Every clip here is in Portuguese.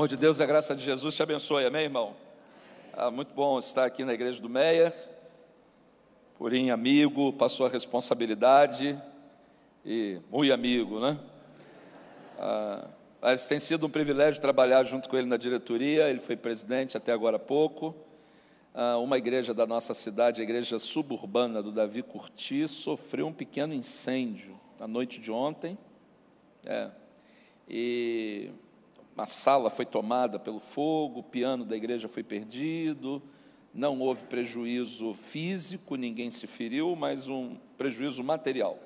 amor de Deus e a graça de Jesus te abençoe, amém, irmão? Ah, muito bom estar aqui na igreja do Meia. Porém, amigo, passou a responsabilidade e muito amigo, né? Ah, mas tem sido um privilégio trabalhar junto com ele na diretoria. Ele foi presidente até agora há pouco. Ah, uma igreja da nossa cidade, a igreja suburbana do Davi Curti, sofreu um pequeno incêndio na noite de ontem. É, e uma sala foi tomada pelo fogo, o piano da igreja foi perdido, não houve prejuízo físico, ninguém se feriu, mas um prejuízo material.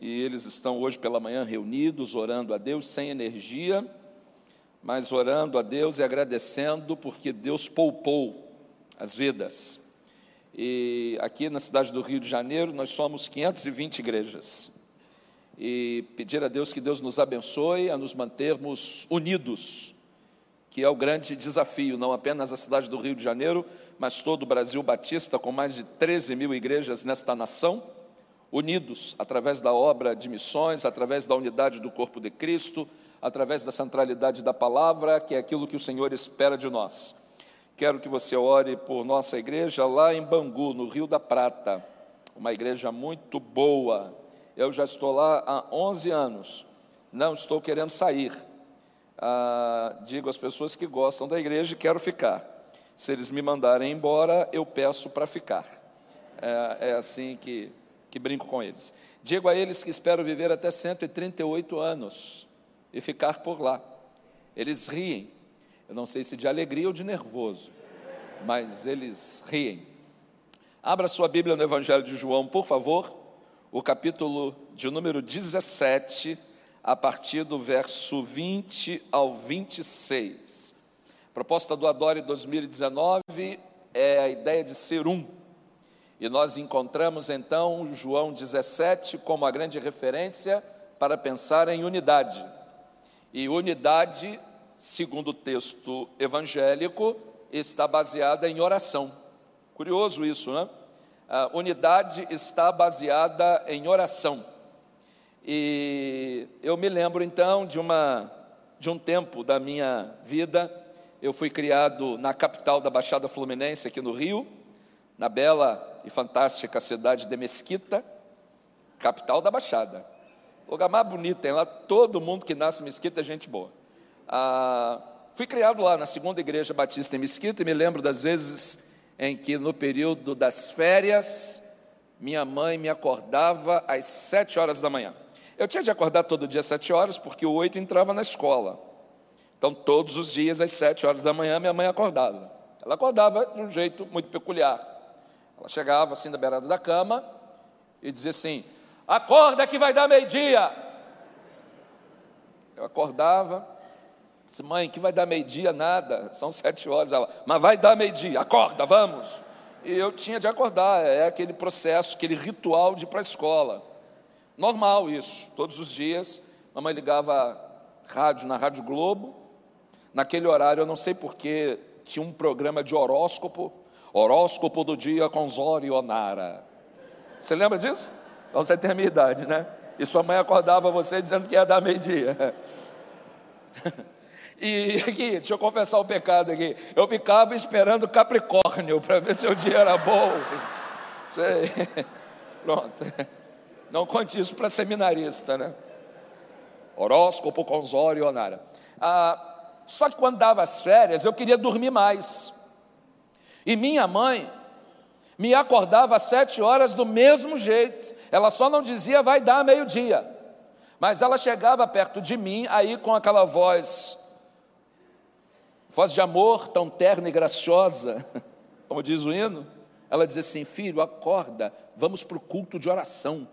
E eles estão hoje pela manhã reunidos, orando a Deus, sem energia, mas orando a Deus e agradecendo, porque Deus poupou as vidas. E aqui na cidade do Rio de Janeiro, nós somos 520 igrejas e pedir a Deus que Deus nos abençoe a nos mantermos unidos, que é o grande desafio, não apenas a cidade do Rio de Janeiro, mas todo o Brasil Batista, com mais de 13 mil igrejas nesta nação, unidos através da obra de missões, através da unidade do corpo de Cristo, através da centralidade da palavra, que é aquilo que o Senhor espera de nós. Quero que você ore por nossa igreja lá em Bangu, no Rio da Prata, uma igreja muito boa, eu já estou lá há 11 anos, não estou querendo sair. Ah, digo às pessoas que gostam da igreja, quero ficar. Se eles me mandarem embora, eu peço para ficar. É, é assim que, que brinco com eles. Digo a eles que espero viver até 138 anos e ficar por lá. Eles riem. Eu não sei se de alegria ou de nervoso, mas eles riem. Abra sua Bíblia no Evangelho de João, por favor o capítulo de número 17, a partir do verso 20 ao 26. A proposta do Adore 2019 é a ideia de ser um. E nós encontramos então João 17 como a grande referência para pensar em unidade. E unidade, segundo o texto evangélico, está baseada em oração. Curioso isso, né? A unidade está baseada em oração. E eu me lembro então de uma de um tempo da minha vida, eu fui criado na capital da Baixada Fluminense, aqui no Rio, na bela e fantástica cidade de Mesquita, capital da Baixada. Lugar mais bonito, tem lá todo mundo que nasce em Mesquita é gente boa. Ah, fui criado lá na segunda igreja batista em Mesquita e me lembro das vezes em que no período das férias, minha mãe me acordava às sete horas da manhã. Eu tinha de acordar todo dia às sete horas, porque o oito entrava na escola. Então, todos os dias, às sete horas da manhã, minha mãe acordava. Ela acordava de um jeito muito peculiar. Ela chegava assim da beirada da cama e dizia assim: Acorda que vai dar meio-dia. Eu acordava, Disse, mãe, que vai dar meio-dia? Nada, são sete horas. Ela, mas vai dar meio-dia, acorda, vamos. E eu tinha de acordar, é aquele processo, aquele ritual de ir para a escola. Normal isso, todos os dias. Mamãe ligava rádio na Rádio Globo. Naquele horário, eu não sei porquê, tinha um programa de horóscopo. Horóscopo do dia com Zori Onara. Você lembra disso? Então você tem a minha idade, né? E sua mãe acordava você dizendo que ia dar meio-dia. E aqui, deixa eu confessar o pecado aqui. Eu ficava esperando Capricórnio para ver se o dia era bom. Sei. Pronto. Não conte isso para seminarista, né? Horóscopo, consório, onara. Ah, só que quando dava as férias, eu queria dormir mais. E minha mãe me acordava às sete horas do mesmo jeito. Ela só não dizia vai dar meio-dia. Mas ela chegava perto de mim, aí com aquela voz voz de amor tão terna e graciosa, como diz o hino, ela diz assim: Filho, acorda, vamos para o culto de oração.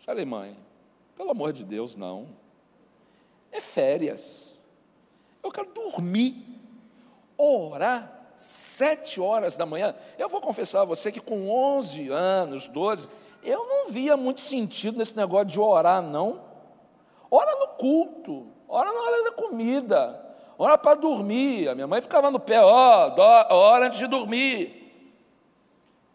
Falei, mãe, pelo amor de Deus, não. É férias. Eu quero dormir, orar sete horas da manhã. Eu vou confessar a você que com 11 anos, 12, eu não via muito sentido nesse negócio de orar, não. Ora no culto, ora na hora da comida, Hora para dormir. A minha mãe ficava no pé, ó, oh, hora antes de dormir.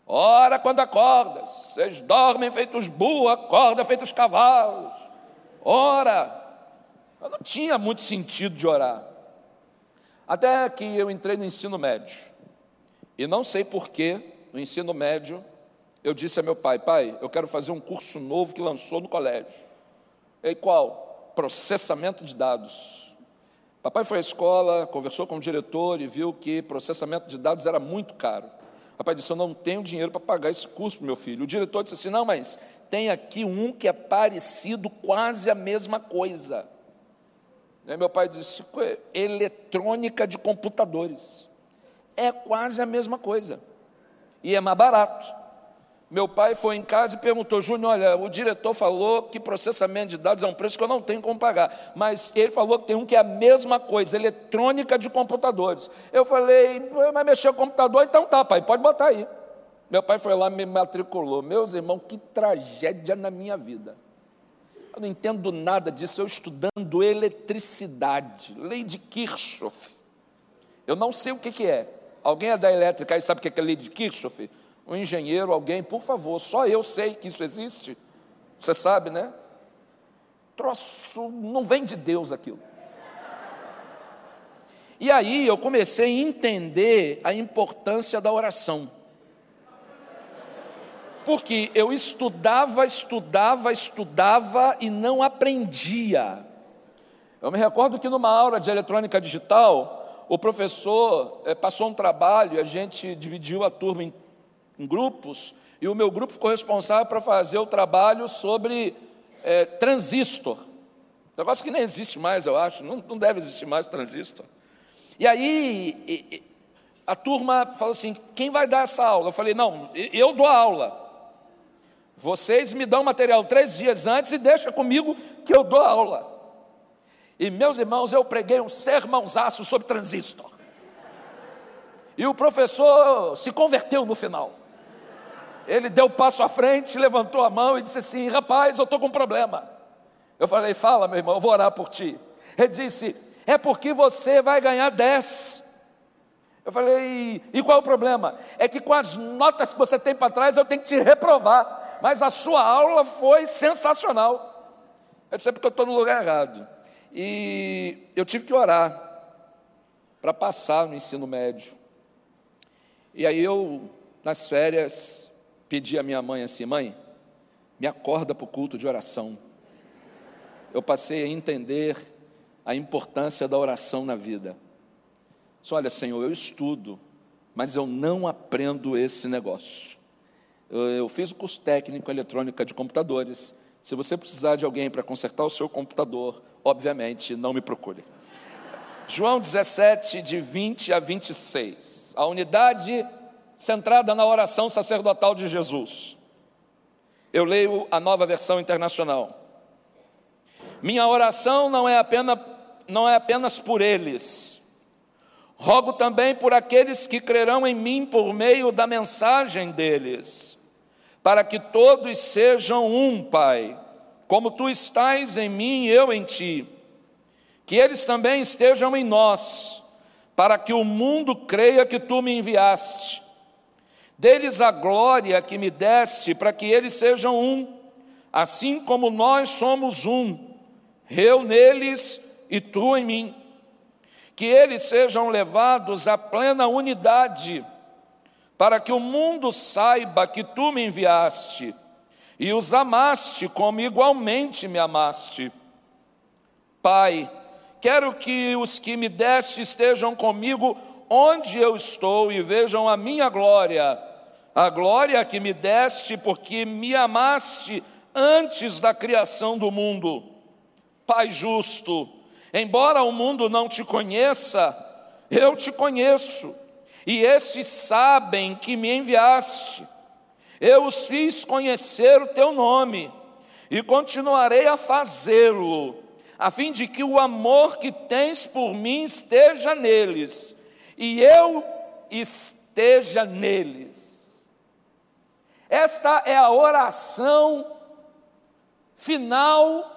Ora quando acorda. Vocês dormem feitos burros, acorda feitos cavalos. Ora. Eu não tinha muito sentido de orar. Até que eu entrei no ensino médio. E não sei porquê, no ensino médio, eu disse a meu pai: Pai, eu quero fazer um curso novo que lançou no colégio. E qual? Processamento de dados. Papai foi à escola, conversou com o diretor e viu que processamento de dados era muito caro. Papai disse: Eu não tenho dinheiro para pagar esse curso meu filho. O diretor disse assim: Não, mas tem aqui um que é parecido, quase a mesma coisa. Aí meu pai disse: eletrônica de computadores. É quase a mesma coisa. E é mais barato. Meu pai foi em casa e perguntou: Júnior, olha, o diretor falou que processamento de dados é um preço que eu não tenho como pagar, mas ele falou que tem um que é a mesma coisa, eletrônica de computadores. Eu falei: mas mexer com computador? Então tá, pai, pode botar aí. Meu pai foi lá me matriculou. Meus irmãos, que tragédia na minha vida. Eu não entendo nada disso, eu estudando eletricidade, lei de Kirchhoff. Eu não sei o que, que é. Alguém é da elétrica e sabe o que é lei de Kirchhoff? Um engenheiro, alguém, por favor, só eu sei que isso existe. Você sabe, né? Troço, não vem de Deus aquilo. E aí eu comecei a entender a importância da oração porque eu estudava, estudava, estudava e não aprendia. Eu me recordo que numa aula de eletrônica digital, o professor é, passou um trabalho, a gente dividiu a turma em, grupos, e o meu grupo ficou responsável para fazer o trabalho sobre é, transistor. Negócio que nem existe mais, eu acho, não, não deve existir mais transistor. E aí, a turma falou assim: quem vai dar essa aula? Eu falei: não, eu dou a aula. Vocês me dão material três dias antes e deixa comigo que eu dou aula. E meus irmãos, eu preguei um sermãozaço sobre transistor. E o professor se converteu no final. Ele deu um passo à frente, levantou a mão e disse assim: Rapaz, eu estou com um problema. Eu falei: Fala, meu irmão, eu vou orar por ti. Ele disse: É porque você vai ganhar dez. Eu falei: E qual é o problema? É que com as notas que você tem para trás, eu tenho que te reprovar mas a sua aula foi sensacional. Eu disse, é porque eu estou no lugar errado. E eu tive que orar para passar no ensino médio. E aí eu, nas férias, pedi à minha mãe assim, mãe, me acorda para o culto de oração. Eu passei a entender a importância da oração na vida. Disse, olha, Senhor, eu estudo, mas eu não aprendo esse negócio. Eu fiz o curso técnico eletrônica de computadores. Se você precisar de alguém para consertar o seu computador, obviamente não me procure. João 17, de 20 a 26. A unidade centrada na oração sacerdotal de Jesus. Eu leio a nova versão internacional. Minha oração não é apenas, não é apenas por eles. Rogo também por aqueles que crerão em mim por meio da mensagem deles para que todos sejam um, Pai, como tu estás em mim e eu em ti. Que eles também estejam em nós, para que o mundo creia que tu me enviaste. Deles a glória que me deste, para que eles sejam um, assim como nós somos um, eu neles e tu em mim. Que eles sejam levados à plena unidade para que o mundo saiba que tu me enviaste e os amaste como igualmente me amaste. Pai, quero que os que me deste estejam comigo onde eu estou e vejam a minha glória, a glória que me deste porque me amaste antes da criação do mundo. Pai justo, embora o mundo não te conheça, eu te conheço e estes sabem que me enviaste. Eu os fiz conhecer o teu nome, e continuarei a fazê-lo, a fim de que o amor que tens por mim esteja neles, e eu esteja neles. Esta é a oração final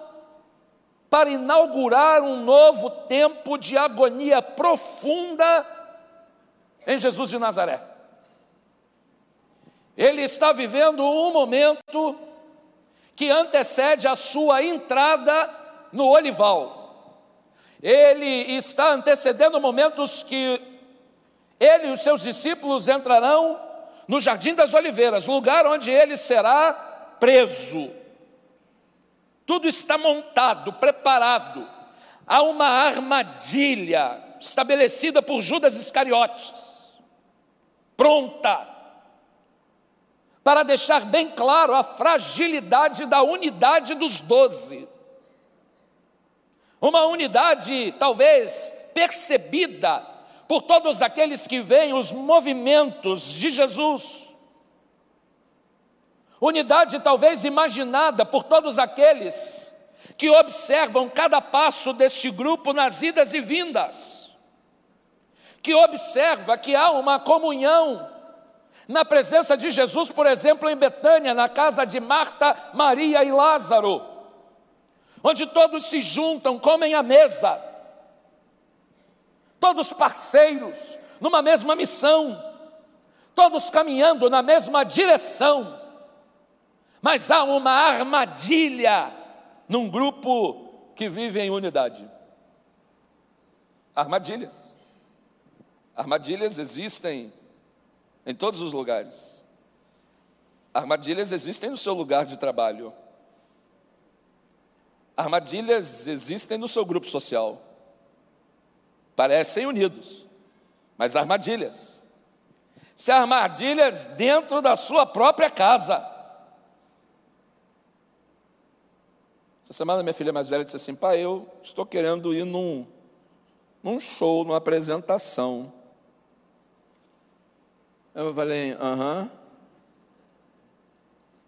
para inaugurar um novo tempo de agonia profunda em Jesus de Nazaré. Ele está vivendo um momento que antecede a sua entrada no olival. Ele está antecedendo momentos que ele e os seus discípulos entrarão no Jardim das Oliveiras, lugar onde ele será preso. Tudo está montado, preparado. Há uma armadilha estabelecida por Judas Iscariotes, pronta para deixar bem claro a fragilidade da unidade dos doze. Uma unidade talvez percebida por todos aqueles que veem os movimentos de Jesus. Unidade talvez imaginada por todos aqueles que observam cada passo deste grupo nas idas e vindas. Que observa que há uma comunhão na presença de Jesus, por exemplo, em Betânia, na casa de Marta, Maria e Lázaro onde todos se juntam, comem à mesa, todos parceiros, numa mesma missão, todos caminhando na mesma direção, mas há uma armadilha num grupo que vive em unidade. Armadilhas. Armadilhas existem em todos os lugares. Armadilhas existem no seu lugar de trabalho. Armadilhas existem no seu grupo social. Parecem unidos, mas armadilhas. Se armadilhas dentro da sua própria casa. Essa semana minha filha mais velha disse assim: pai, eu estou querendo ir num, num show, numa apresentação. Eu falei, aham.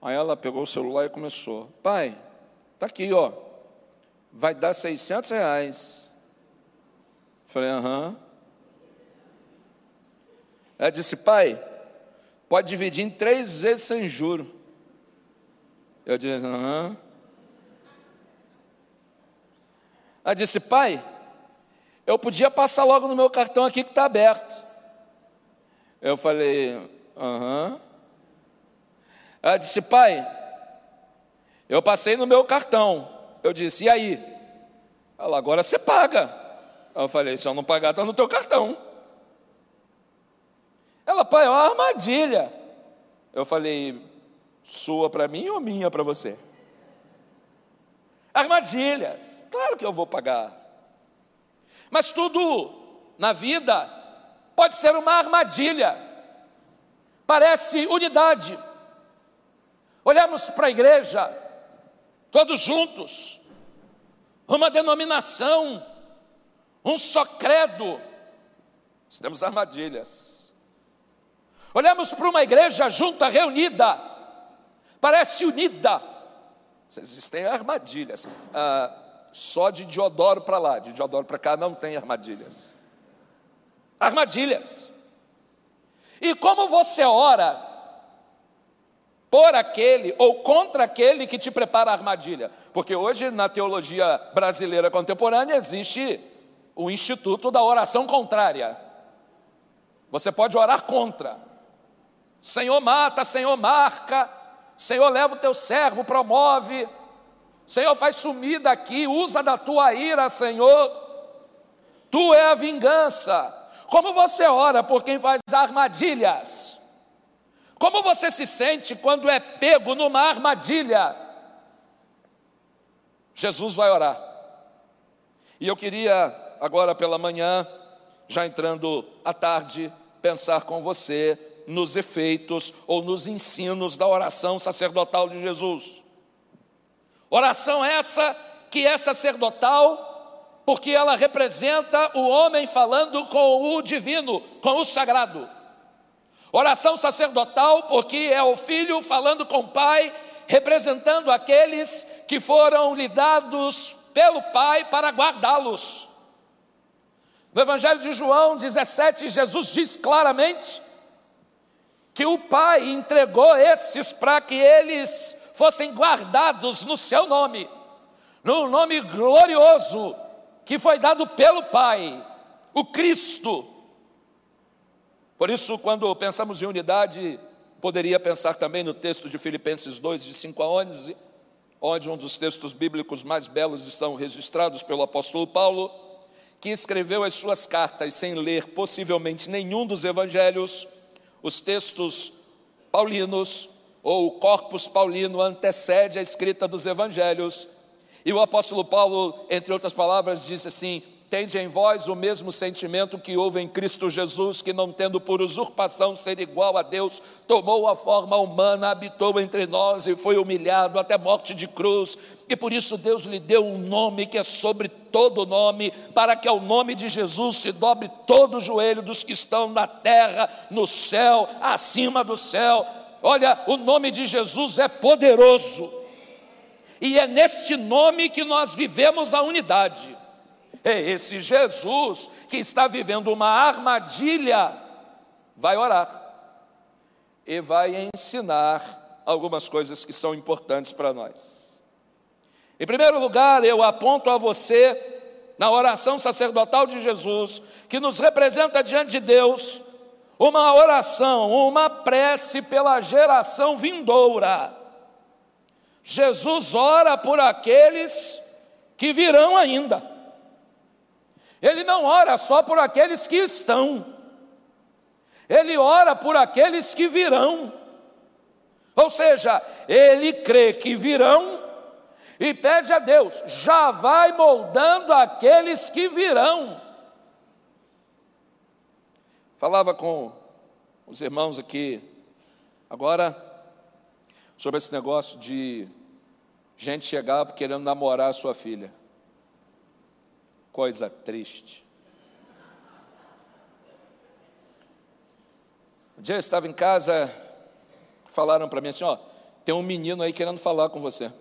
Aí ela pegou o celular e começou: pai, tá aqui, ó vai dar 600 reais. Falei, aham. Ela disse, pai, pode dividir em três vezes sem juro. Eu disse, aham. Ela disse, pai, eu podia passar logo no meu cartão aqui que está aberto. Eu falei, aham. Ela disse, pai, eu passei no meu cartão. Eu disse, e aí? Ela, agora você paga. Eu falei, se eu não pagar, está no teu cartão. Ela, pai, é uma armadilha. Eu falei, sua para mim ou minha para você? Armadilhas, claro que eu vou pagar. Mas tudo na vida pode ser uma armadilha. Parece unidade. Olhamos para a igreja, todos juntos, uma denominação, um só credo. Nós temos armadilhas. Olhamos para uma igreja junta, reunida, parece unida. Existem armadilhas. Ah, só de Diodoro para lá, de Diodoro para cá não tem armadilhas. Armadilhas. E como você ora por aquele ou contra aquele que te prepara a armadilha. Porque hoje, na teologia brasileira contemporânea, existe o instituto da oração contrária. Você pode orar contra. Senhor mata, Senhor marca, Senhor leva o teu servo, promove. Senhor faz sumir daqui, usa da tua ira, Senhor. Tu é a vingança. Como você ora por quem faz armadilhas? Como você se sente quando é pego numa armadilha? Jesus vai orar. E eu queria, agora pela manhã, já entrando à tarde, pensar com você nos efeitos ou nos ensinos da oração sacerdotal de Jesus. Oração essa que é sacerdotal, porque ela representa o homem falando com o divino, com o sagrado. Oração sacerdotal, porque é o filho falando com o pai, representando aqueles que foram lhe dados pelo pai para guardá-los. No Evangelho de João 17, Jesus diz claramente que o pai entregou estes para que eles fossem guardados no seu nome, no nome glorioso que foi dado pelo Pai, o Cristo, por isso, quando pensamos em unidade, poderia pensar também no texto de Filipenses 2, de 5 a 11, onde um dos textos bíblicos mais belos estão registrados pelo apóstolo Paulo, que escreveu as suas cartas sem ler possivelmente nenhum dos evangelhos, os textos paulinos ou o corpus paulino antecede a escrita dos evangelhos. E o apóstolo Paulo, entre outras palavras, diz assim: Tende em vós o mesmo sentimento que houve em Cristo Jesus, que não tendo por usurpação ser igual a Deus, tomou a forma humana, habitou entre nós e foi humilhado até morte de cruz. E por isso Deus lhe deu um nome que é sobre todo nome, para que ao nome de Jesus se dobre todo o joelho dos que estão na terra, no céu, acima do céu. Olha, o nome de Jesus é poderoso. E é neste nome que nós vivemos a unidade. É esse Jesus que está vivendo uma armadilha, vai orar e vai ensinar algumas coisas que são importantes para nós. Em primeiro lugar, eu aponto a você, na oração sacerdotal de Jesus, que nos representa diante de Deus, uma oração, uma prece pela geração vindoura. Jesus ora por aqueles que virão ainda. Ele não ora só por aqueles que estão, ele ora por aqueles que virão. Ou seja, ele crê que virão e pede a Deus, já vai moldando aqueles que virão. Falava com os irmãos aqui, agora, sobre esse negócio de gente chegar querendo namorar a sua filha coisa triste. Um dia eu estava em casa, falaram para mim assim: ó, tem um menino aí querendo falar com você.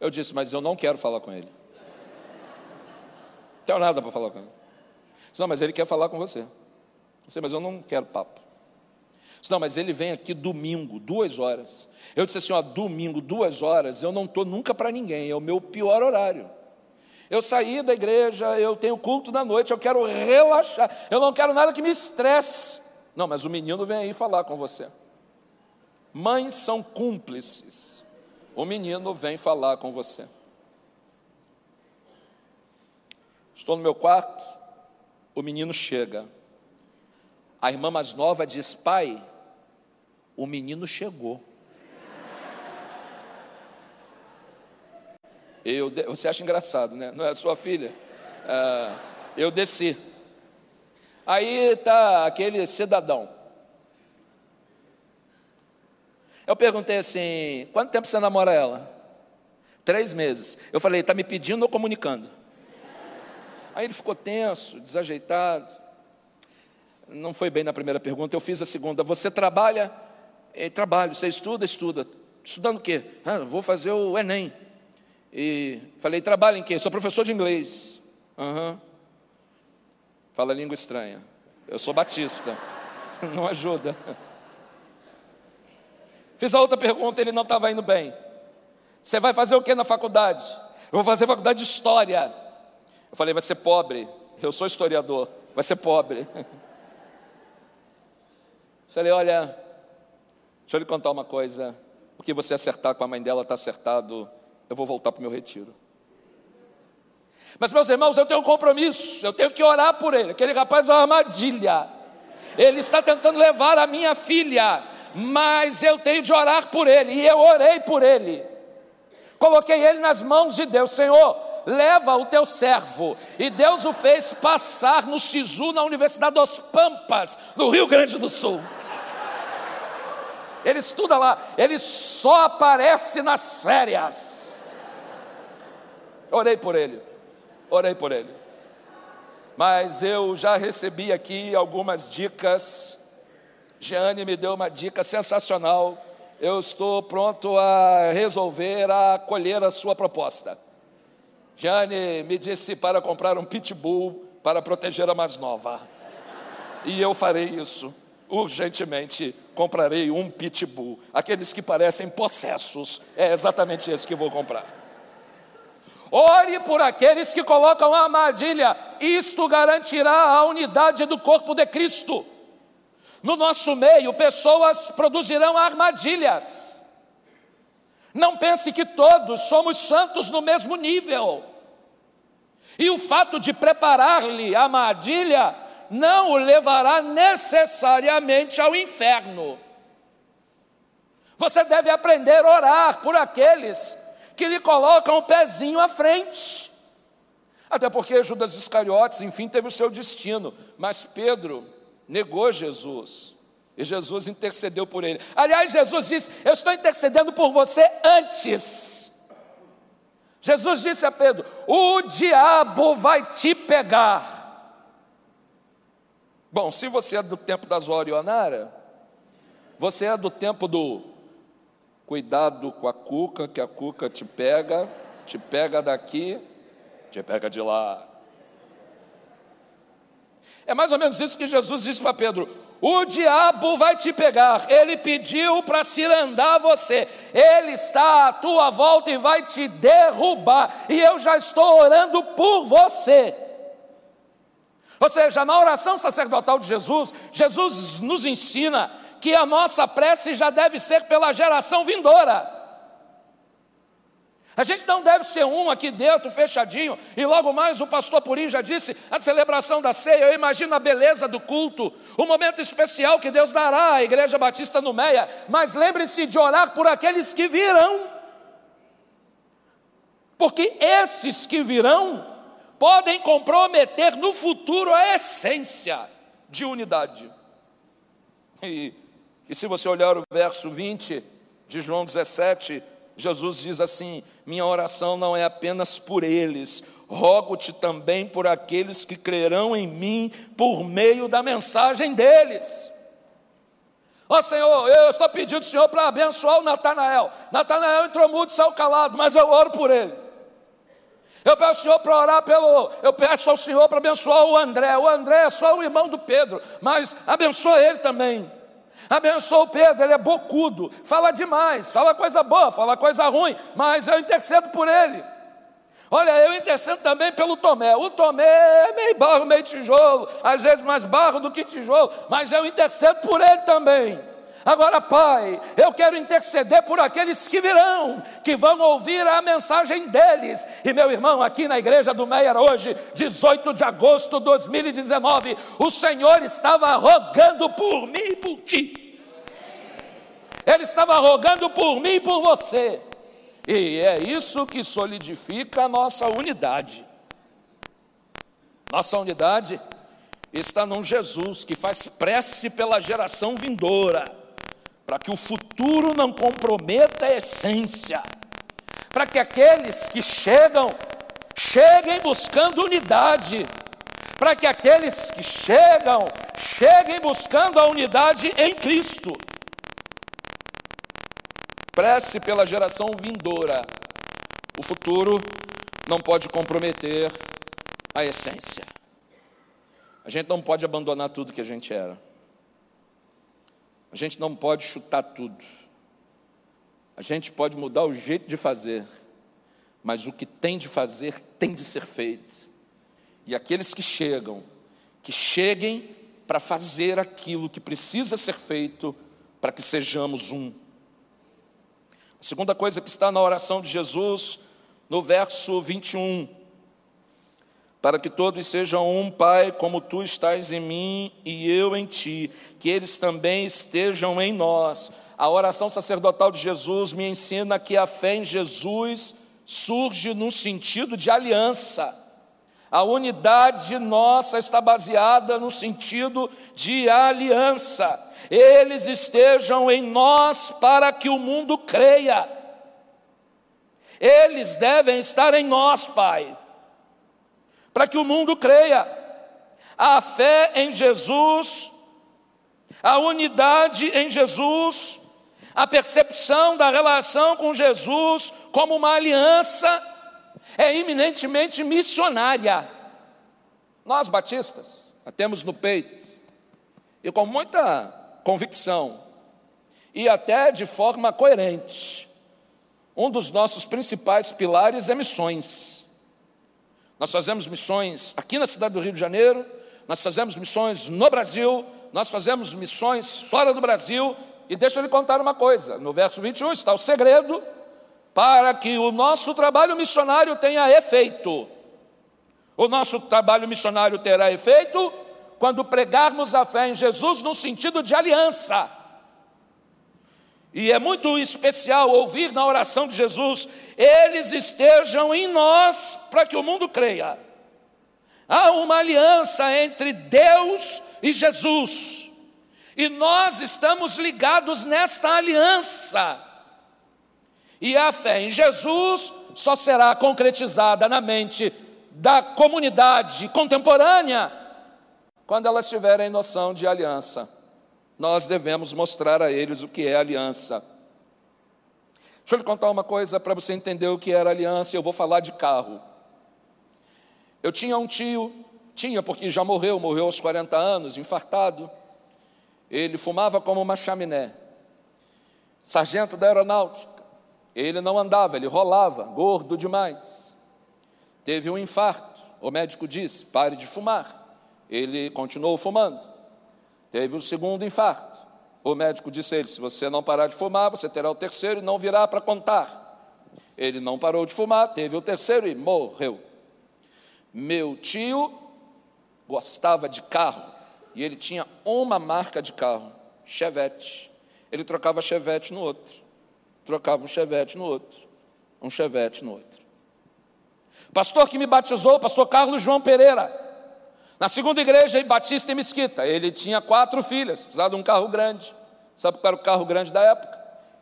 Eu disse, mas eu não quero falar com ele. Não tenho nada para falar com ele. Disse, não, mas ele quer falar com você. Eu disse, mas eu não quero papo. Disse, não, mas ele vem aqui domingo, duas horas. Eu disse assim: ó, domingo, duas horas, eu não estou nunca para ninguém, é o meu pior horário. Eu saí da igreja, eu tenho culto da noite, eu quero relaxar, eu não quero nada que me estresse. Não, mas o menino vem aí falar com você. Mães são cúmplices. O menino vem falar com você. Estou no meu quarto, o menino chega. A irmã mais nova diz: Pai, o menino chegou. Eu, você acha engraçado, né? Não é sua filha? Ah, eu desci. Aí está aquele cidadão. Eu perguntei assim: quanto tempo você namora ela? Três meses. Eu falei: está me pedindo ou comunicando? Aí ele ficou tenso, desajeitado. Não foi bem na primeira pergunta, eu fiz a segunda. Você trabalha? É, trabalho. Você estuda? Estuda. Estudando o quê? Ah, vou fazer o Enem. E falei, trabalha em quê? Sou professor de inglês. Uhum. Fala língua estranha. Eu sou batista. Não ajuda. Fiz a outra pergunta, ele não estava indo bem. Você vai fazer o que na faculdade? Eu vou fazer faculdade de história. Eu falei, vai ser pobre. Eu sou historiador. Vai ser pobre. Falei, olha, Deixa eu lhe contar uma coisa: o que você acertar com a mãe dela está acertado, eu vou voltar para o meu retiro. Mas, meus irmãos, eu tenho um compromisso, eu tenho que orar por ele. Aquele rapaz é uma armadilha, ele está tentando levar a minha filha, mas eu tenho de orar por ele, e eu orei por ele. Coloquei ele nas mãos de Deus, Senhor, leva o teu servo. E Deus o fez passar no SISU, na Universidade dos Pampas, no Rio Grande do Sul ele estuda lá, ele só aparece nas férias. Orei por ele, orei por ele. Mas eu já recebi aqui algumas dicas. Jeane me deu uma dica sensacional. Eu estou pronto a resolver, a acolher a sua proposta. Jeane me disse para comprar um pitbull para proteger a mais nova. E eu farei isso urgentemente comprarei um pitbull. Aqueles que parecem possessos, é exatamente esse que vou comprar. Ore por aqueles que colocam a armadilha, isto garantirá a unidade do corpo de Cristo. No nosso meio, pessoas produzirão armadilhas. Não pense que todos somos santos no mesmo nível. E o fato de preparar-lhe a armadilha não o levará necessariamente ao inferno. Você deve aprender a orar por aqueles que lhe colocam o pezinho à frente. Até porque Judas Iscariotes, enfim, teve o seu destino, mas Pedro negou Jesus. E Jesus intercedeu por ele. Aliás, Jesus disse: Eu estou intercedendo por você antes. Jesus disse a Pedro: O diabo vai te pegar. Bom, se você é do tempo da Zorionara, você é do tempo do cuidado com a cuca, que a cuca te pega, te pega daqui, te pega de lá. É mais ou menos isso que Jesus disse para Pedro: o diabo vai te pegar, ele pediu para cirandar você, ele está à tua volta e vai te derrubar, e eu já estou orando por você. Ou seja, na oração sacerdotal de Jesus, Jesus nos ensina que a nossa prece já deve ser pela geração vindoura. A gente não deve ser um aqui dentro, fechadinho, e logo mais o pastor Purim já disse, a celebração da ceia, eu imagino a beleza do culto, o momento especial que Deus dará à Igreja Batista no Meia, mas lembre-se de orar por aqueles que virão, porque esses que virão podem comprometer no futuro a essência de unidade. E, e se você olhar o verso 20 de João 17, Jesus diz assim: Minha oração não é apenas por eles, rogo-te também por aqueles que crerão em mim por meio da mensagem deles. Ó oh, Senhor, eu estou pedindo ao Senhor para abençoar o Natanael. Natanael entrou mudo e saiu calado, mas eu oro por ele. Eu peço ao Senhor para orar pelo. Eu peço ao Senhor para abençoar o André. O André é só o irmão do Pedro, mas abençoa ele também. Abençoa o Pedro, ele é bocudo, fala demais, fala coisa boa, fala coisa ruim, mas eu intercedo por ele. Olha, eu intercedo também pelo Tomé. O Tomé é meio barro, meio tijolo, às vezes mais barro do que tijolo, mas eu intercedo por ele também. Agora, Pai, eu quero interceder por aqueles que virão, que vão ouvir a mensagem deles. E meu irmão, aqui na igreja do Meier, hoje, 18 de agosto de 2019, o Senhor estava rogando por mim e por ti. Ele estava rogando por mim e por você. E é isso que solidifica a nossa unidade. Nossa unidade está num Jesus que faz prece pela geração vindoura para que o futuro não comprometa a essência, para que aqueles que chegam, cheguem buscando unidade, para que aqueles que chegam, cheguem buscando a unidade em Cristo. Prece pela geração vindoura. O futuro não pode comprometer a essência. A gente não pode abandonar tudo que a gente era. A gente não pode chutar tudo. A gente pode mudar o jeito de fazer, mas o que tem de fazer tem de ser feito. E aqueles que chegam, que cheguem para fazer aquilo que precisa ser feito para que sejamos um. A segunda coisa que está na oração de Jesus, no verso 21, para que todos sejam um, Pai, como tu estás em mim e eu em ti, que eles também estejam em nós. A oração sacerdotal de Jesus me ensina que a fé em Jesus surge no sentido de aliança. A unidade nossa está baseada no sentido de aliança. Eles estejam em nós para que o mundo creia. Eles devem estar em nós, Pai para que o mundo creia. A fé em Jesus, a unidade em Jesus, a percepção da relação com Jesus como uma aliança é eminentemente missionária. Nós batistas a temos no peito e com muita convicção e até de forma coerente. Um dos nossos principais pilares é missões. Nós fazemos missões aqui na cidade do Rio de Janeiro, nós fazemos missões no Brasil, nós fazemos missões fora do Brasil, e deixa eu lhe contar uma coisa: no verso 21 está o segredo para que o nosso trabalho missionário tenha efeito. O nosso trabalho missionário terá efeito quando pregarmos a fé em Jesus no sentido de aliança. E é muito especial ouvir na oração de Jesus: eles estejam em nós para que o mundo creia. Há uma aliança entre Deus e Jesus, e nós estamos ligados nesta aliança. E a fé em Jesus só será concretizada na mente da comunidade contemporânea quando elas tiverem noção de aliança. Nós devemos mostrar a eles o que é aliança. Deixa eu lhe contar uma coisa para você entender o que era aliança. Eu vou falar de carro. Eu tinha um tio, tinha porque já morreu, morreu aos 40 anos, infartado. Ele fumava como uma chaminé. Sargento da aeronáutica. Ele não andava, ele rolava, gordo demais. Teve um infarto. O médico disse: pare de fumar. Ele continuou fumando. Teve o segundo infarto. O médico disse a ele: se você não parar de fumar, você terá o terceiro e não virá para contar. Ele não parou de fumar, teve o terceiro e morreu. Meu tio gostava de carro e ele tinha uma marca de carro, Chevette. Ele trocava Chevette no outro, trocava um Chevette no outro, um Chevette no outro. Pastor que me batizou, pastor Carlos João Pereira, na segunda igreja, Batista em Mesquita, ele tinha quatro filhas, precisava de um carro grande. Sabe qual era o carro grande da época?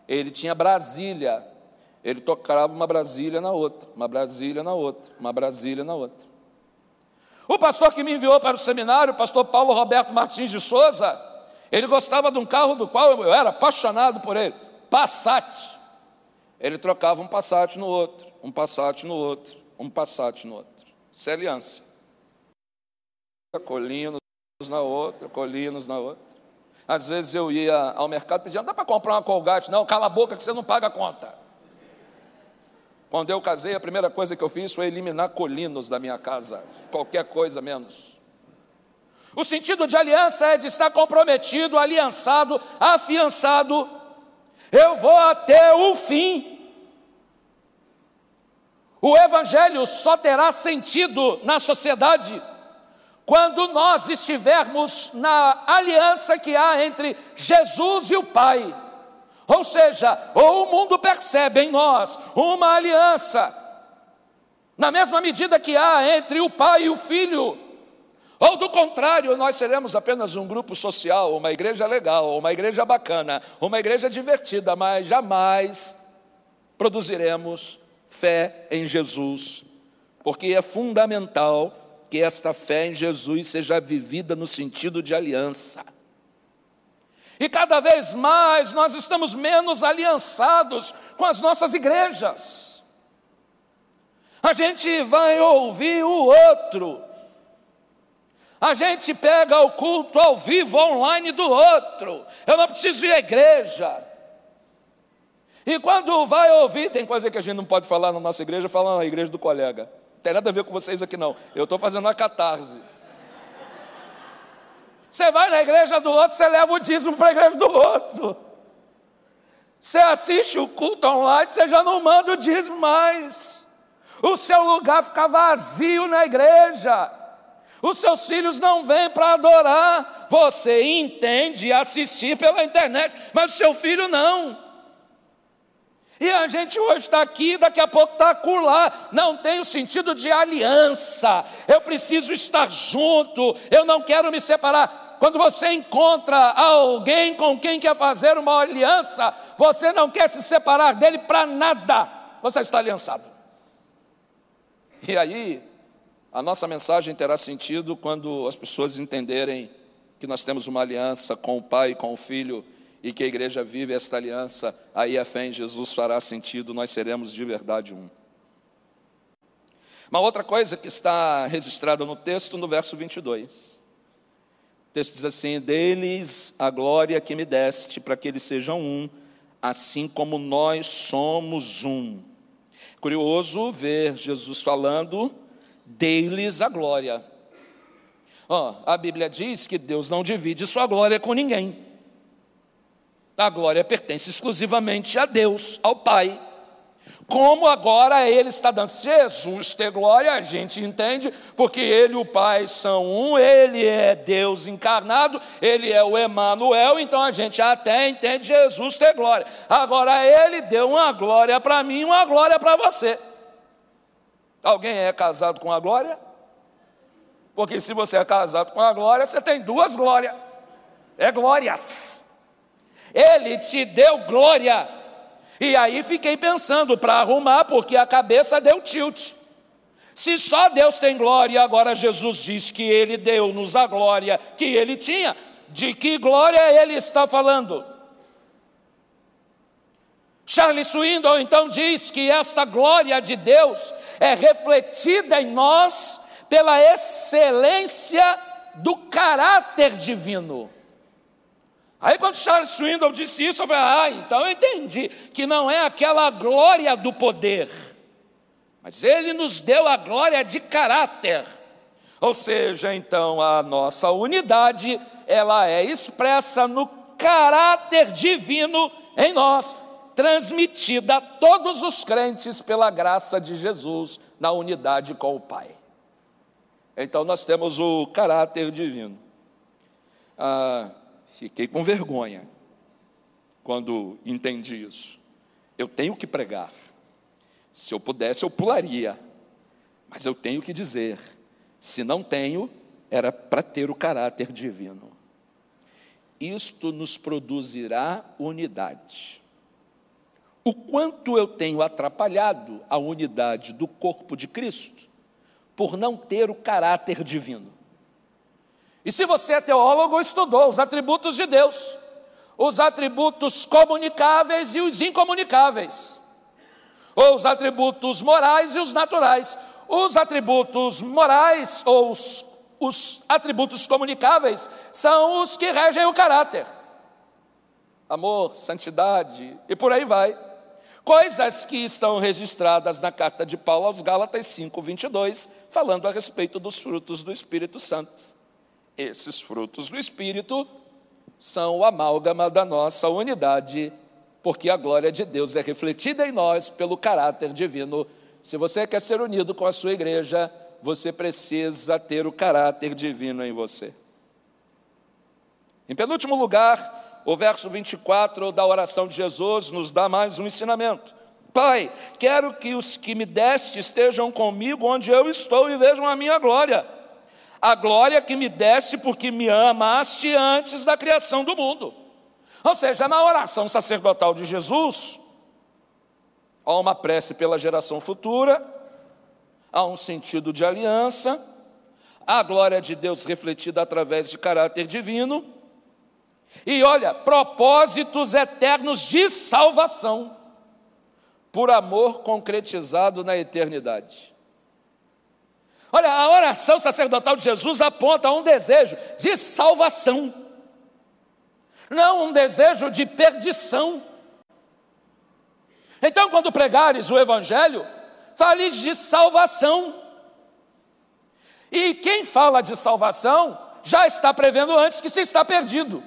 Ele tinha Brasília. Ele tocava uma Brasília na outra, uma Brasília na outra, uma Brasília na outra. O pastor que me enviou para o seminário, o pastor Paulo Roberto Martins de Souza, ele gostava de um carro do qual eu era apaixonado por ele, Passat. Ele trocava um Passat no outro, um Passat no outro, um Passat no outro. Isso é aliança colinos na outra, colinos na outra. Às vezes eu ia ao mercado pedindo, dá para comprar uma colgate, não, cala a boca que você não paga a conta. Quando eu casei, a primeira coisa que eu fiz foi eliminar colinos da minha casa, qualquer coisa menos. O sentido de aliança é de estar comprometido, aliançado, afiançado. Eu vou até o fim. O evangelho só terá sentido na sociedade quando nós estivermos na aliança que há entre Jesus e o Pai. Ou seja, ou o mundo percebe em nós uma aliança, na mesma medida que há entre o Pai e o Filho, ou do contrário, nós seremos apenas um grupo social, uma igreja legal, uma igreja bacana, uma igreja divertida, mas jamais produziremos fé em Jesus, porque é fundamental que esta fé em Jesus seja vivida no sentido de aliança. E cada vez mais nós estamos menos aliançados com as nossas igrejas. A gente vai ouvir o outro. A gente pega o culto ao vivo online do outro. Eu não preciso ir à igreja. E quando vai ouvir, tem coisa que a gente não pode falar na nossa igreja, falar na igreja do colega tem nada a ver com vocês aqui não. Eu estou fazendo uma catarse. Você vai na igreja do outro, você leva o dízimo para a igreja do outro. Você assiste o culto online, você já não manda o dízimo mais. O seu lugar fica vazio na igreja. Os seus filhos não vêm para adorar. Você entende assistir pela internet, mas o seu filho não. E a gente hoje está aqui, daqui a pouco está acolá. Não tem o sentido de aliança. Eu preciso estar junto, eu não quero me separar. Quando você encontra alguém com quem quer fazer uma aliança, você não quer se separar dele para nada. Você está aliançado. E aí, a nossa mensagem terá sentido quando as pessoas entenderem que nós temos uma aliança com o Pai e com o Filho e que a igreja vive esta aliança, aí a fé em Jesus fará sentido, nós seremos de verdade um. Uma outra coisa que está registrada no texto, no verso 22. O texto diz assim: Deles a glória que me deste, para que eles sejam um, assim como nós somos um. Curioso ver Jesus falando, deles a glória. Oh, a Bíblia diz que Deus não divide sua glória com ninguém. A glória pertence exclusivamente a Deus, ao Pai. como agora ele está dando. Jesus ter glória, a gente entende, porque ele e o Pai são um, ele é Deus encarnado, ele é o Emanuel, então a gente até entende Jesus ter glória. Agora ele deu uma glória para mim, uma glória para você. Alguém é casado com a glória? Porque se você é casado com a glória, você tem duas glórias. É glórias. Ele te deu glória. E aí fiquei pensando para arrumar, porque a cabeça deu tilt. Se só Deus tem glória, agora Jesus diz que Ele deu-nos a glória que Ele tinha, de que glória Ele está falando? Charles Swindoll então diz que esta glória de Deus é refletida em nós pela excelência do caráter divino. Aí quando Charles Swindoll disse isso, eu falei, ah, então eu entendi que não é aquela glória do poder, mas ele nos deu a glória de caráter. Ou seja, então a nossa unidade, ela é expressa no caráter divino em nós, transmitida a todos os crentes pela graça de Jesus na unidade com o Pai. Então nós temos o caráter divino. Ah, Fiquei com vergonha quando entendi isso. Eu tenho que pregar. Se eu pudesse, eu pularia. Mas eu tenho que dizer: se não tenho, era para ter o caráter divino. Isto nos produzirá unidade. O quanto eu tenho atrapalhado a unidade do corpo de Cristo por não ter o caráter divino. E se você é teólogo, estudou os atributos de Deus, os atributos comunicáveis e os incomunicáveis, ou os atributos morais e os naturais. Os atributos morais ou os, os atributos comunicáveis são os que regem o caráter. Amor, santidade e por aí vai. Coisas que estão registradas na carta de Paulo aos Gálatas 5, 22, falando a respeito dos frutos do Espírito Santo. Esses frutos do Espírito são o amálgama da nossa unidade, porque a glória de Deus é refletida em nós pelo caráter divino. Se você quer ser unido com a sua igreja, você precisa ter o caráter divino em você. Em penúltimo lugar, o verso 24 da oração de Jesus nos dá mais um ensinamento. Pai, quero que os que me deste estejam comigo onde eu estou e vejam a minha glória a glória que me deste porque me amaste antes da criação do mundo. Ou seja, na oração sacerdotal de Jesus, há uma prece pela geração futura, há um sentido de aliança, a glória de Deus refletida através de caráter divino, e olha, propósitos eternos de salvação, por amor concretizado na eternidade. Olha, a oração sacerdotal de Jesus aponta a um desejo de salvação, não um desejo de perdição. Então, quando pregares o Evangelho, fales de salvação. E quem fala de salvação já está prevendo antes que se está perdido.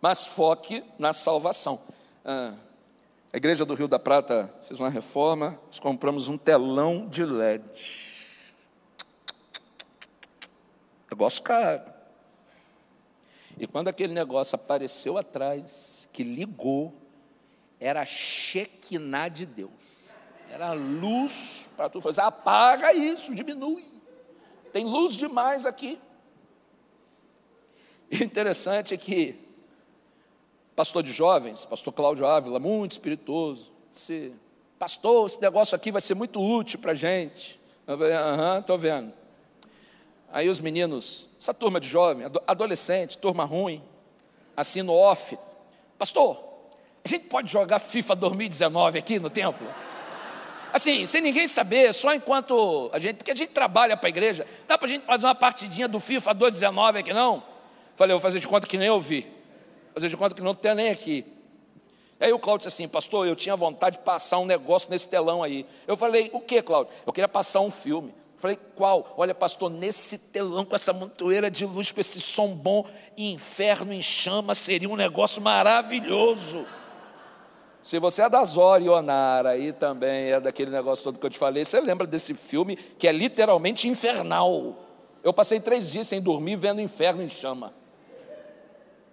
Mas foque na salvação. Ah, a igreja do Rio da Prata fez uma reforma, nós compramos um telão de LED. Negócio caro. E quando aquele negócio apareceu atrás, que ligou, era Shekinah de Deus. Era luz para tu fazer, apaga isso, diminui. Tem luz demais aqui. E interessante é que pastor de jovens, pastor Cláudio Ávila, muito espirituoso, disse, pastor, esse negócio aqui vai ser muito útil para a gente. Eu falei, aham, estou vendo. Aí os meninos, essa turma de jovem, adolescente, turma ruim, assim no off, pastor, a gente pode jogar FIFA 2019 aqui no templo? Assim, sem ninguém saber, só enquanto a gente, porque a gente trabalha para a igreja, dá para a gente fazer uma partidinha do FIFA 2019 aqui não? Falei, vou fazer de conta que nem eu vi, fazer de conta que não tem nem aqui. Aí o Cláudio disse assim, pastor, eu tinha vontade de passar um negócio nesse telão aí. Eu falei, o que, Cláudio? Eu queria passar um filme. Falei, qual? Olha, pastor, nesse telão, com essa montoeira de luz, com esse som bom, inferno em chama, seria um negócio maravilhoso. Se você é da Zora e Onara aí também é daquele negócio todo que eu te falei, você lembra desse filme que é literalmente infernal. Eu passei três dias sem dormir vendo inferno em chama.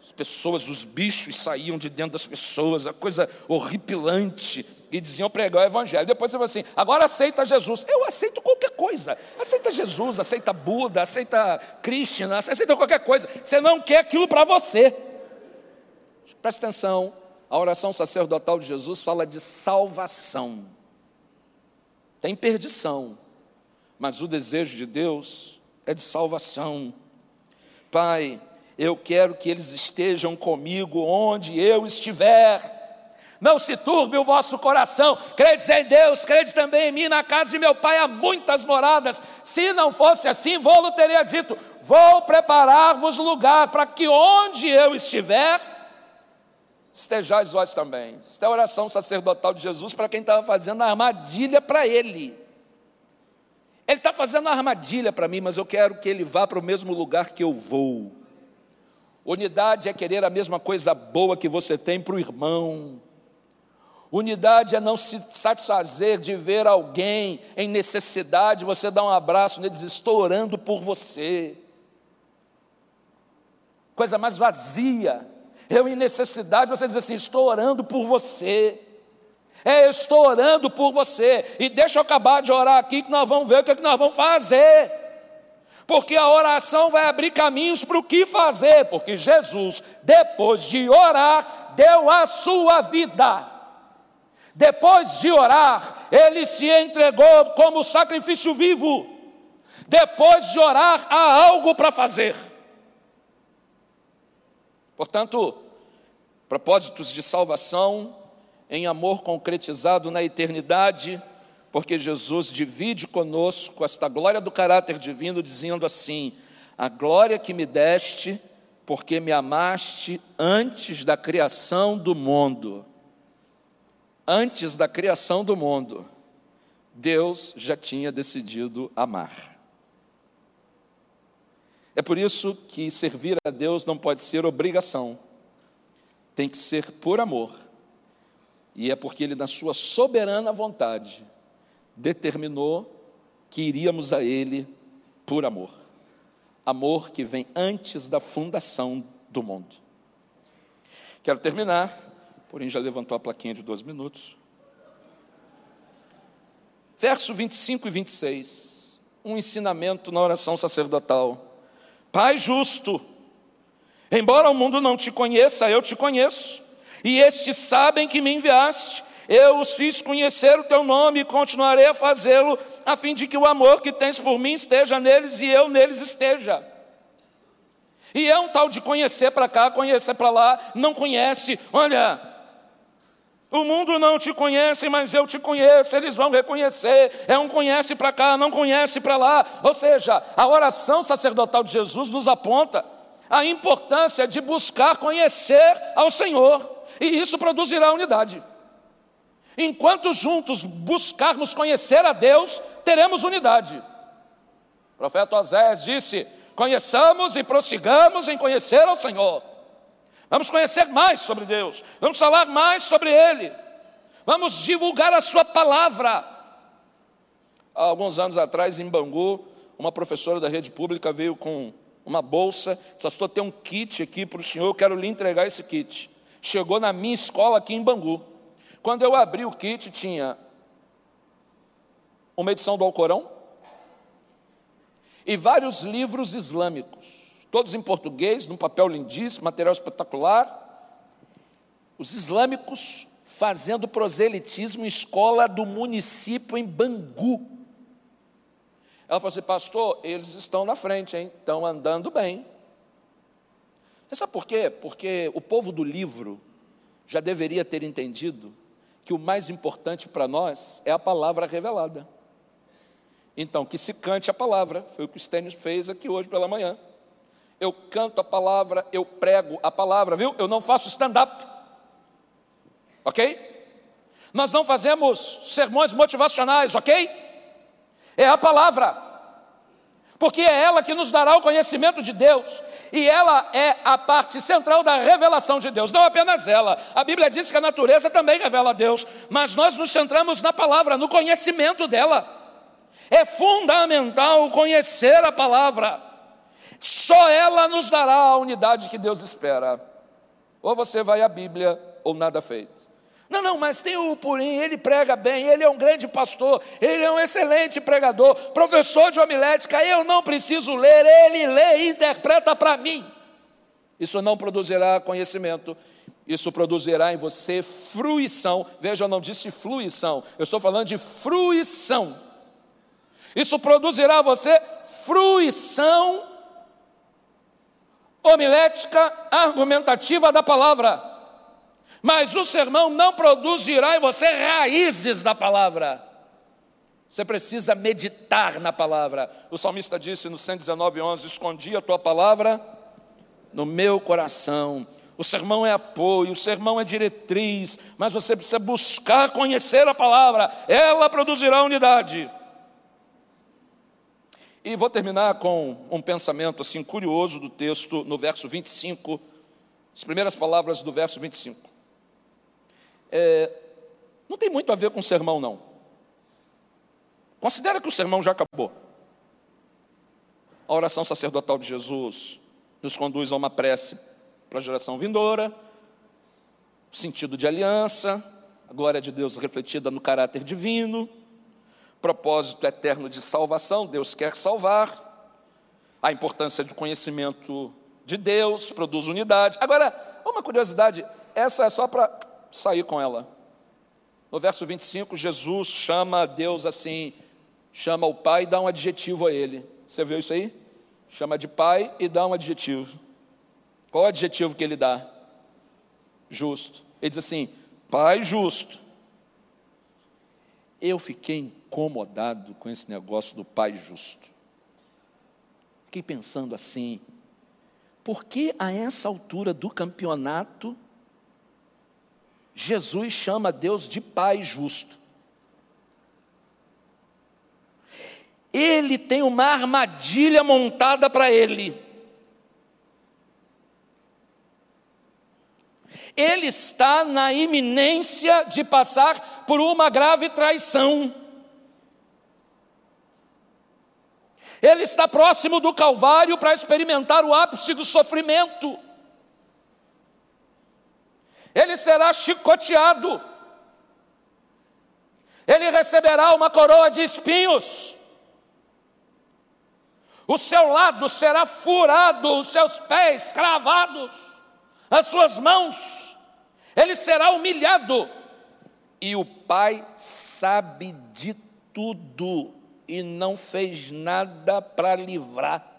As pessoas, os bichos saíam de dentro das pessoas, a coisa horripilante, e diziam pregar o evangelho. Depois você fala assim: agora aceita Jesus. Eu aceito qualquer coisa. Aceita Jesus, aceita Buda, aceita Krishna, aceita qualquer coisa. Você não quer aquilo para você. Presta atenção, a oração sacerdotal de Jesus fala de salvação. Tem perdição, mas o desejo de Deus é de salvação. Pai, eu quero que eles estejam comigo onde eu estiver. Não se turbe o vosso coração, credes em Deus, credes também em mim, na casa de meu pai há muitas moradas. Se não fosse assim, vou-lo teria dito: Vou preparar-vos lugar para que onde eu estiver, estejais vós também. Esta é a oração sacerdotal de Jesus para quem estava fazendo a armadilha para ele. Ele está fazendo a armadilha para mim, mas eu quero que ele vá para o mesmo lugar que eu vou. Unidade é querer a mesma coisa boa que você tem para o irmão. Unidade é não se satisfazer de ver alguém em necessidade, você dá um abraço neles, estou orando por você. Coisa mais vazia. Eu em necessidade, você diz assim: estou orando por você. É, eu estou orando por você. E deixa eu acabar de orar aqui, que nós vamos ver o que, é que nós vamos fazer porque a oração vai abrir caminhos para o que fazer, porque Jesus, depois de orar, deu a sua vida. Depois de orar, ele se entregou como sacrifício vivo. Depois de orar, há algo para fazer. Portanto, propósitos de salvação em amor concretizado na eternidade porque Jesus divide conosco esta glória do caráter divino, dizendo assim: A glória que me deste, porque me amaste antes da criação do mundo. Antes da criação do mundo, Deus já tinha decidido amar. É por isso que servir a Deus não pode ser obrigação, tem que ser por amor. E é porque Ele, na Sua soberana vontade, determinou que iríamos a Ele por amor. Amor que vem antes da fundação do mundo. Quero terminar, porém já levantou a plaquinha de dois minutos. Verso 25 e 26, um ensinamento na oração sacerdotal. Pai justo, embora o mundo não te conheça, eu te conheço, e estes sabem que me enviaste, eu os fiz conhecer o teu nome e continuarei a fazê-lo, a fim de que o amor que tens por mim esteja neles e eu neles esteja. E é um tal de conhecer para cá, conhecer para lá, não conhece, olha, o mundo não te conhece, mas eu te conheço, eles vão reconhecer. É um conhece para cá, não conhece para lá. Ou seja, a oração sacerdotal de Jesus nos aponta a importância de buscar conhecer ao Senhor, e isso produzirá unidade. Enquanto juntos buscarmos conhecer a Deus, teremos unidade. O profeta Osés disse: conheçamos e prossigamos em conhecer ao Senhor. Vamos conhecer mais sobre Deus, vamos falar mais sobre Ele, vamos divulgar a Sua palavra. Há alguns anos atrás, em Bangu, uma professora da rede pública veio com uma bolsa, só estou ter um kit aqui para o senhor, eu quero lhe entregar esse kit. Chegou na minha escola aqui em Bangu. Quando eu abri o kit, tinha uma edição do Alcorão e vários livros islâmicos, todos em português, num papel lindíssimo, material espetacular. Os islâmicos fazendo proselitismo em escola do município em Bangu. Ela falou assim, pastor, eles estão na frente, hein? estão andando bem. Você sabe por quê? Porque o povo do livro já deveria ter entendido que o mais importante para nós é a palavra revelada. Então, que se cante a palavra, foi o que o Stênis fez aqui hoje pela manhã. Eu canto a palavra, eu prego a palavra, viu? Eu não faço stand-up, ok? Nós não fazemos sermões motivacionais, ok? É a palavra. porque é ela que nos dará o conhecimento de Deus, e ela é a parte central da revelação de Deus, não apenas ela. A Bíblia diz que a natureza também revela a Deus, mas nós nos centramos na palavra, no conhecimento dela. É fundamental conhecer a palavra, só ela nos dará a unidade que Deus espera. Ou você vai à Bíblia, ou nada feito. Não, não, mas tem o Purim, ele prega bem, ele é um grande pastor, ele é um excelente pregador, professor de homilética, eu não preciso ler, ele lê e interpreta para mim. Isso não produzirá conhecimento, isso produzirá em você fruição. Veja, eu não disse fluição, eu estou falando de fruição. Isso produzirá você fruição homilética, argumentativa da palavra. Mas o sermão não produzirá em você raízes da palavra. Você precisa meditar na palavra. O salmista disse no 119, 11: Escondi a tua palavra no meu coração. O sermão é apoio, o sermão é diretriz, mas você precisa buscar conhecer a palavra, ela produzirá unidade. E vou terminar com um pensamento assim curioso do texto no verso 25, as primeiras palavras do verso 25 é, não tem muito a ver com o sermão, não. Considera que o sermão já acabou. A oração sacerdotal de Jesus nos conduz a uma prece para a geração vindoura, sentido de aliança, a glória de Deus refletida no caráter divino, propósito eterno de salvação, Deus quer salvar, a importância do conhecimento de Deus, produz unidade. Agora, uma curiosidade, essa é só para sair com ela. No verso 25, Jesus chama Deus assim, chama o Pai e dá um adjetivo a ele. Você viu isso aí? Chama de Pai e dá um adjetivo. Qual o adjetivo que ele dá? Justo. Ele diz assim: Pai justo. Eu fiquei incomodado com esse negócio do Pai justo. Fiquei pensando assim: por que a essa altura do campeonato Jesus chama Deus de Pai justo. Ele tem uma armadilha montada para ele. Ele está na iminência de passar por uma grave traição. Ele está próximo do Calvário para experimentar o ápice do sofrimento. Ele será chicoteado, ele receberá uma coroa de espinhos, o seu lado será furado, os seus pés cravados, as suas mãos, ele será humilhado, e o Pai sabe de tudo e não fez nada para livrar.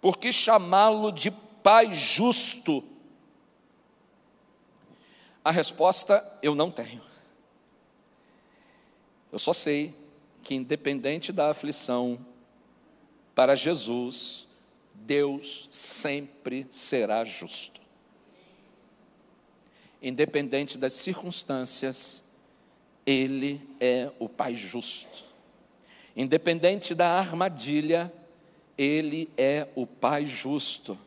Porque chamá-lo de Pai justo? A resposta eu não tenho. Eu só sei que, independente da aflição, para Jesus, Deus sempre será justo. Independente das circunstâncias, Ele é o Pai justo. Independente da armadilha, Ele é o Pai justo.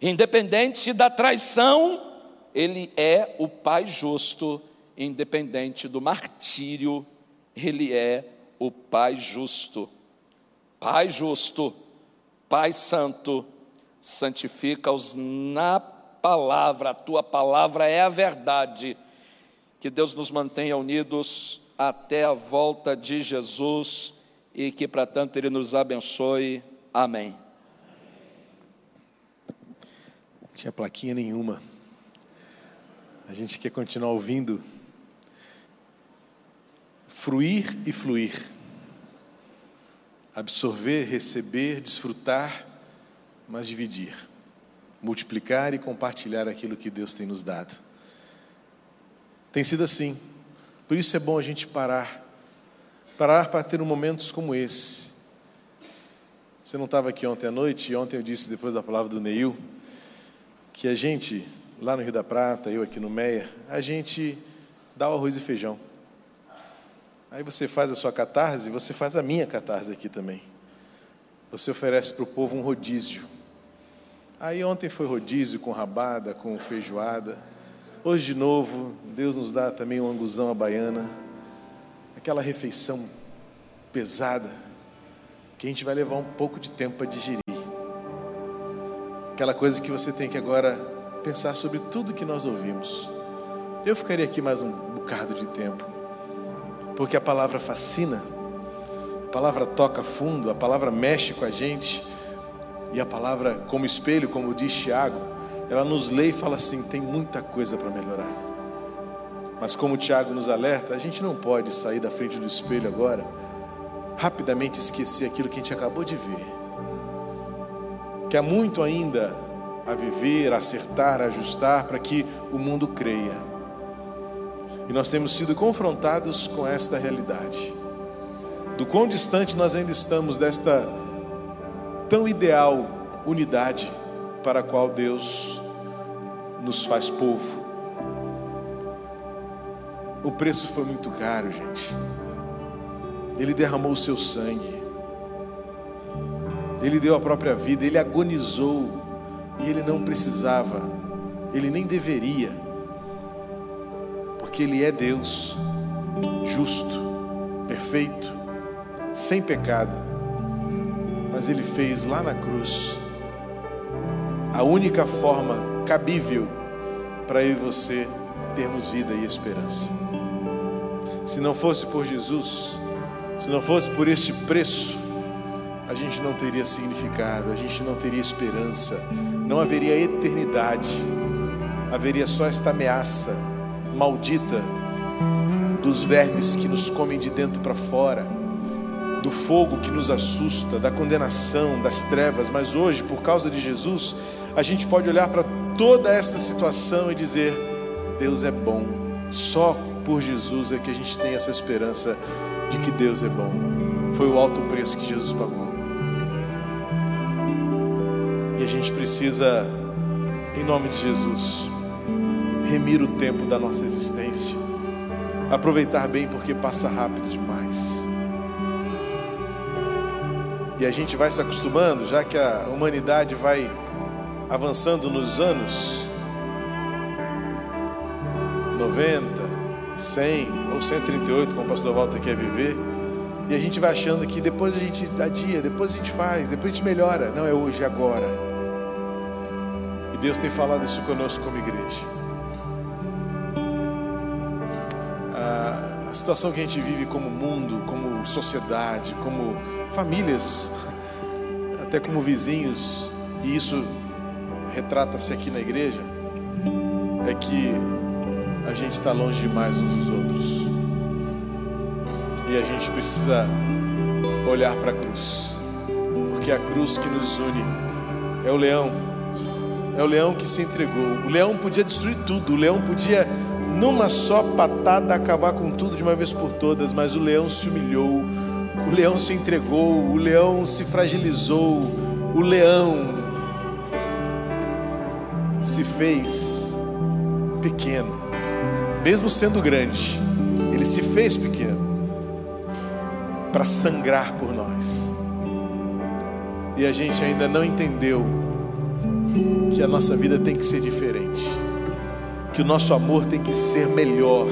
Independente da traição, ele é o Pai justo, independente do martírio, ele é o Pai justo. Pai justo, Pai santo, santifica-os na palavra, a tua palavra é a verdade. Que Deus nos mantenha unidos até a volta de Jesus e que, para tanto, Ele nos abençoe. Amém tinha plaquinha nenhuma. A gente quer continuar ouvindo. Fruir e fluir. Absorver, receber, desfrutar, mas dividir. Multiplicar e compartilhar aquilo que Deus tem nos dado. Tem sido assim. Por isso é bom a gente parar. Parar para ter momentos como esse. Você não estava aqui ontem à noite, e ontem eu disse, depois da palavra do Neil, que a gente, lá no Rio da Prata, eu aqui no Meia, a gente dá o arroz e feijão. Aí você faz a sua catarse, você faz a minha catarse aqui também. Você oferece para o povo um rodízio. Aí ontem foi rodízio com rabada, com feijoada. Hoje de novo, Deus nos dá também um anguzão à baiana. Aquela refeição pesada que a gente vai levar um pouco de tempo para digerir. Aquela coisa que você tem que agora pensar sobre tudo que nós ouvimos. Eu ficaria aqui mais um bocado de tempo porque a palavra fascina, a palavra toca fundo, a palavra mexe com a gente, e a palavra, como espelho, como diz Tiago, ela nos lê e fala assim: tem muita coisa para melhorar. Mas como Tiago nos alerta, a gente não pode sair da frente do espelho agora, rapidamente esquecer aquilo que a gente acabou de ver. Que há muito ainda a viver, a acertar, a ajustar para que o mundo creia. E nós temos sido confrontados com esta realidade. Do quão distante nós ainda estamos desta tão ideal unidade para a qual Deus nos faz povo. O preço foi muito caro, gente. Ele derramou o seu sangue. Ele deu a própria vida, ele agonizou e ele não precisava, ele nem deveria porque Ele é Deus, justo, perfeito, sem pecado, mas Ele fez lá na cruz a única forma cabível para eu e você termos vida e esperança. Se não fosse por Jesus, se não fosse por este preço, a gente não teria significado, a gente não teria esperança, não haveria eternidade, haveria só esta ameaça maldita dos vermes que nos comem de dentro para fora, do fogo que nos assusta, da condenação, das trevas, mas hoje, por causa de Jesus, a gente pode olhar para toda esta situação e dizer: Deus é bom. Só por Jesus é que a gente tem essa esperança de que Deus é bom. Foi o alto preço que Jesus pagou. E a gente precisa, em nome de Jesus, remir o tempo da nossa existência. Aproveitar bem porque passa rápido demais. E a gente vai se acostumando, já que a humanidade vai avançando nos anos 90, 100 ou 138, como o pastor Walter quer viver. E a gente vai achando que depois a gente adia, depois a gente faz, depois a gente melhora. Não, é hoje, é agora. E Deus tem falado isso conosco como igreja. a situação que a gente vive como mundo, como sociedade, como famílias, até como vizinhos, e isso retrata-se aqui na igreja, é que a gente está longe demais uns dos outros. E a gente precisa olhar para a cruz, porque é a cruz que nos une. É o leão, é o leão que se entregou. O leão podia destruir tudo, o leão podia numa só patada acabar com tudo de uma vez por todas, mas o leão se humilhou, o leão se entregou, o leão se fragilizou, o leão se fez pequeno, mesmo sendo grande, ele se fez pequeno para sangrar por nós. E a gente ainda não entendeu que a nossa vida tem que ser diferente. Que o nosso amor tem que ser melhor,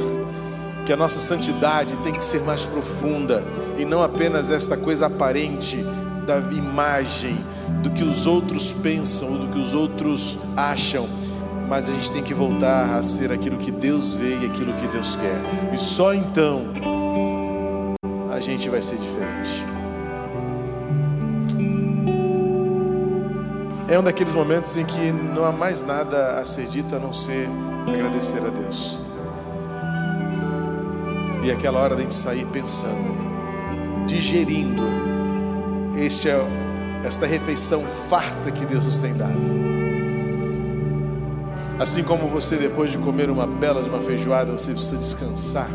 que a nossa santidade tem que ser mais profunda. E não apenas esta coisa aparente da imagem do que os outros pensam do que os outros acham, mas a gente tem que voltar a ser aquilo que Deus vê e aquilo que Deus quer, e só então a gente vai ser diferente. É um daqueles momentos em que não há mais nada a ser dito a não ser agradecer a Deus. E é aquela hora de a gente sair pensando, digerindo este, é esta refeição farta que Deus nos tem dado. Assim como você, depois de comer uma bela de uma feijoada, você precisa descansar.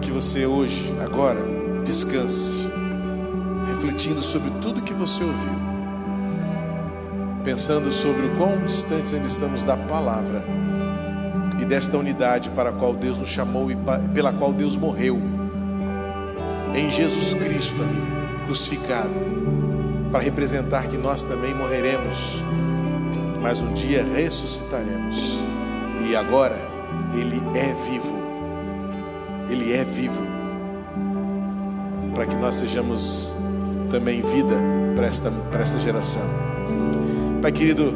Que você hoje, agora, descanse, refletindo sobre tudo que você ouviu pensando sobre o quão distantes ainda estamos da palavra e desta unidade para a qual Deus nos chamou e pela qual Deus morreu. Em Jesus Cristo, crucificado, para representar que nós também morreremos, mas um dia ressuscitaremos. E agora Ele é vivo. Ele é vivo. Para que nós sejamos também vida para esta, para esta geração. Pai querido,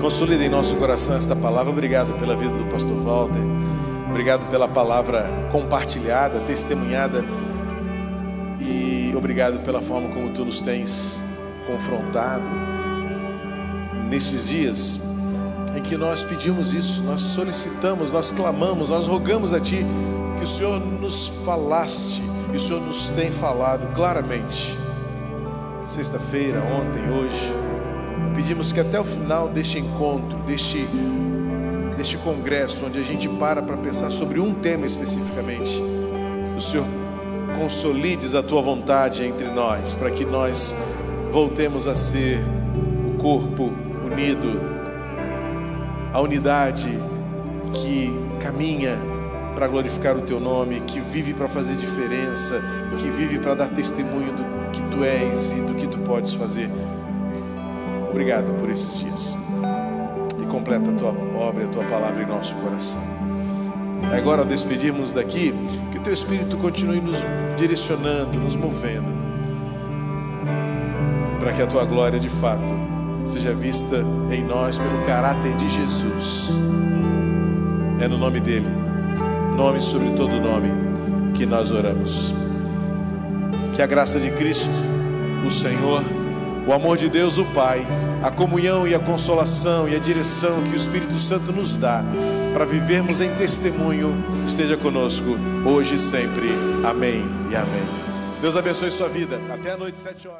consolida em nosso coração esta palavra. Obrigado pela vida do pastor Walter. Obrigado pela palavra compartilhada, testemunhada. E obrigado pela forma como tu nos tens confrontado nesses dias em que nós pedimos isso, nós solicitamos, nós clamamos, nós rogamos a Ti que o Senhor nos falaste e o Senhor nos tem falado claramente. Sexta-feira, ontem, hoje, pedimos que até o final deste encontro, deste, deste congresso, onde a gente para para pensar sobre um tema especificamente, o Senhor consolides a tua vontade entre nós, para que nós voltemos a ser o corpo unido, a unidade que caminha para glorificar o teu nome, que vive para fazer diferença, que vive para dar testemunho do que tu és e do que tu podes fazer. Obrigado por esses dias. E completa a tua obra a tua palavra em nosso coração. Agora, ao despedirmos daqui, que o teu Espírito continue nos direcionando, nos movendo, para que a tua glória de fato seja vista em nós pelo caráter de Jesus. É no nome dele, nome sobre todo nome, que nós oramos. Que a graça de Cristo, o Senhor, o amor de Deus, o Pai, a comunhão e a consolação e a direção que o Espírito Santo nos dá para vivermos em testemunho esteja conosco hoje e sempre. Amém e amém. Deus abençoe sua vida. Até a noite, sete horas.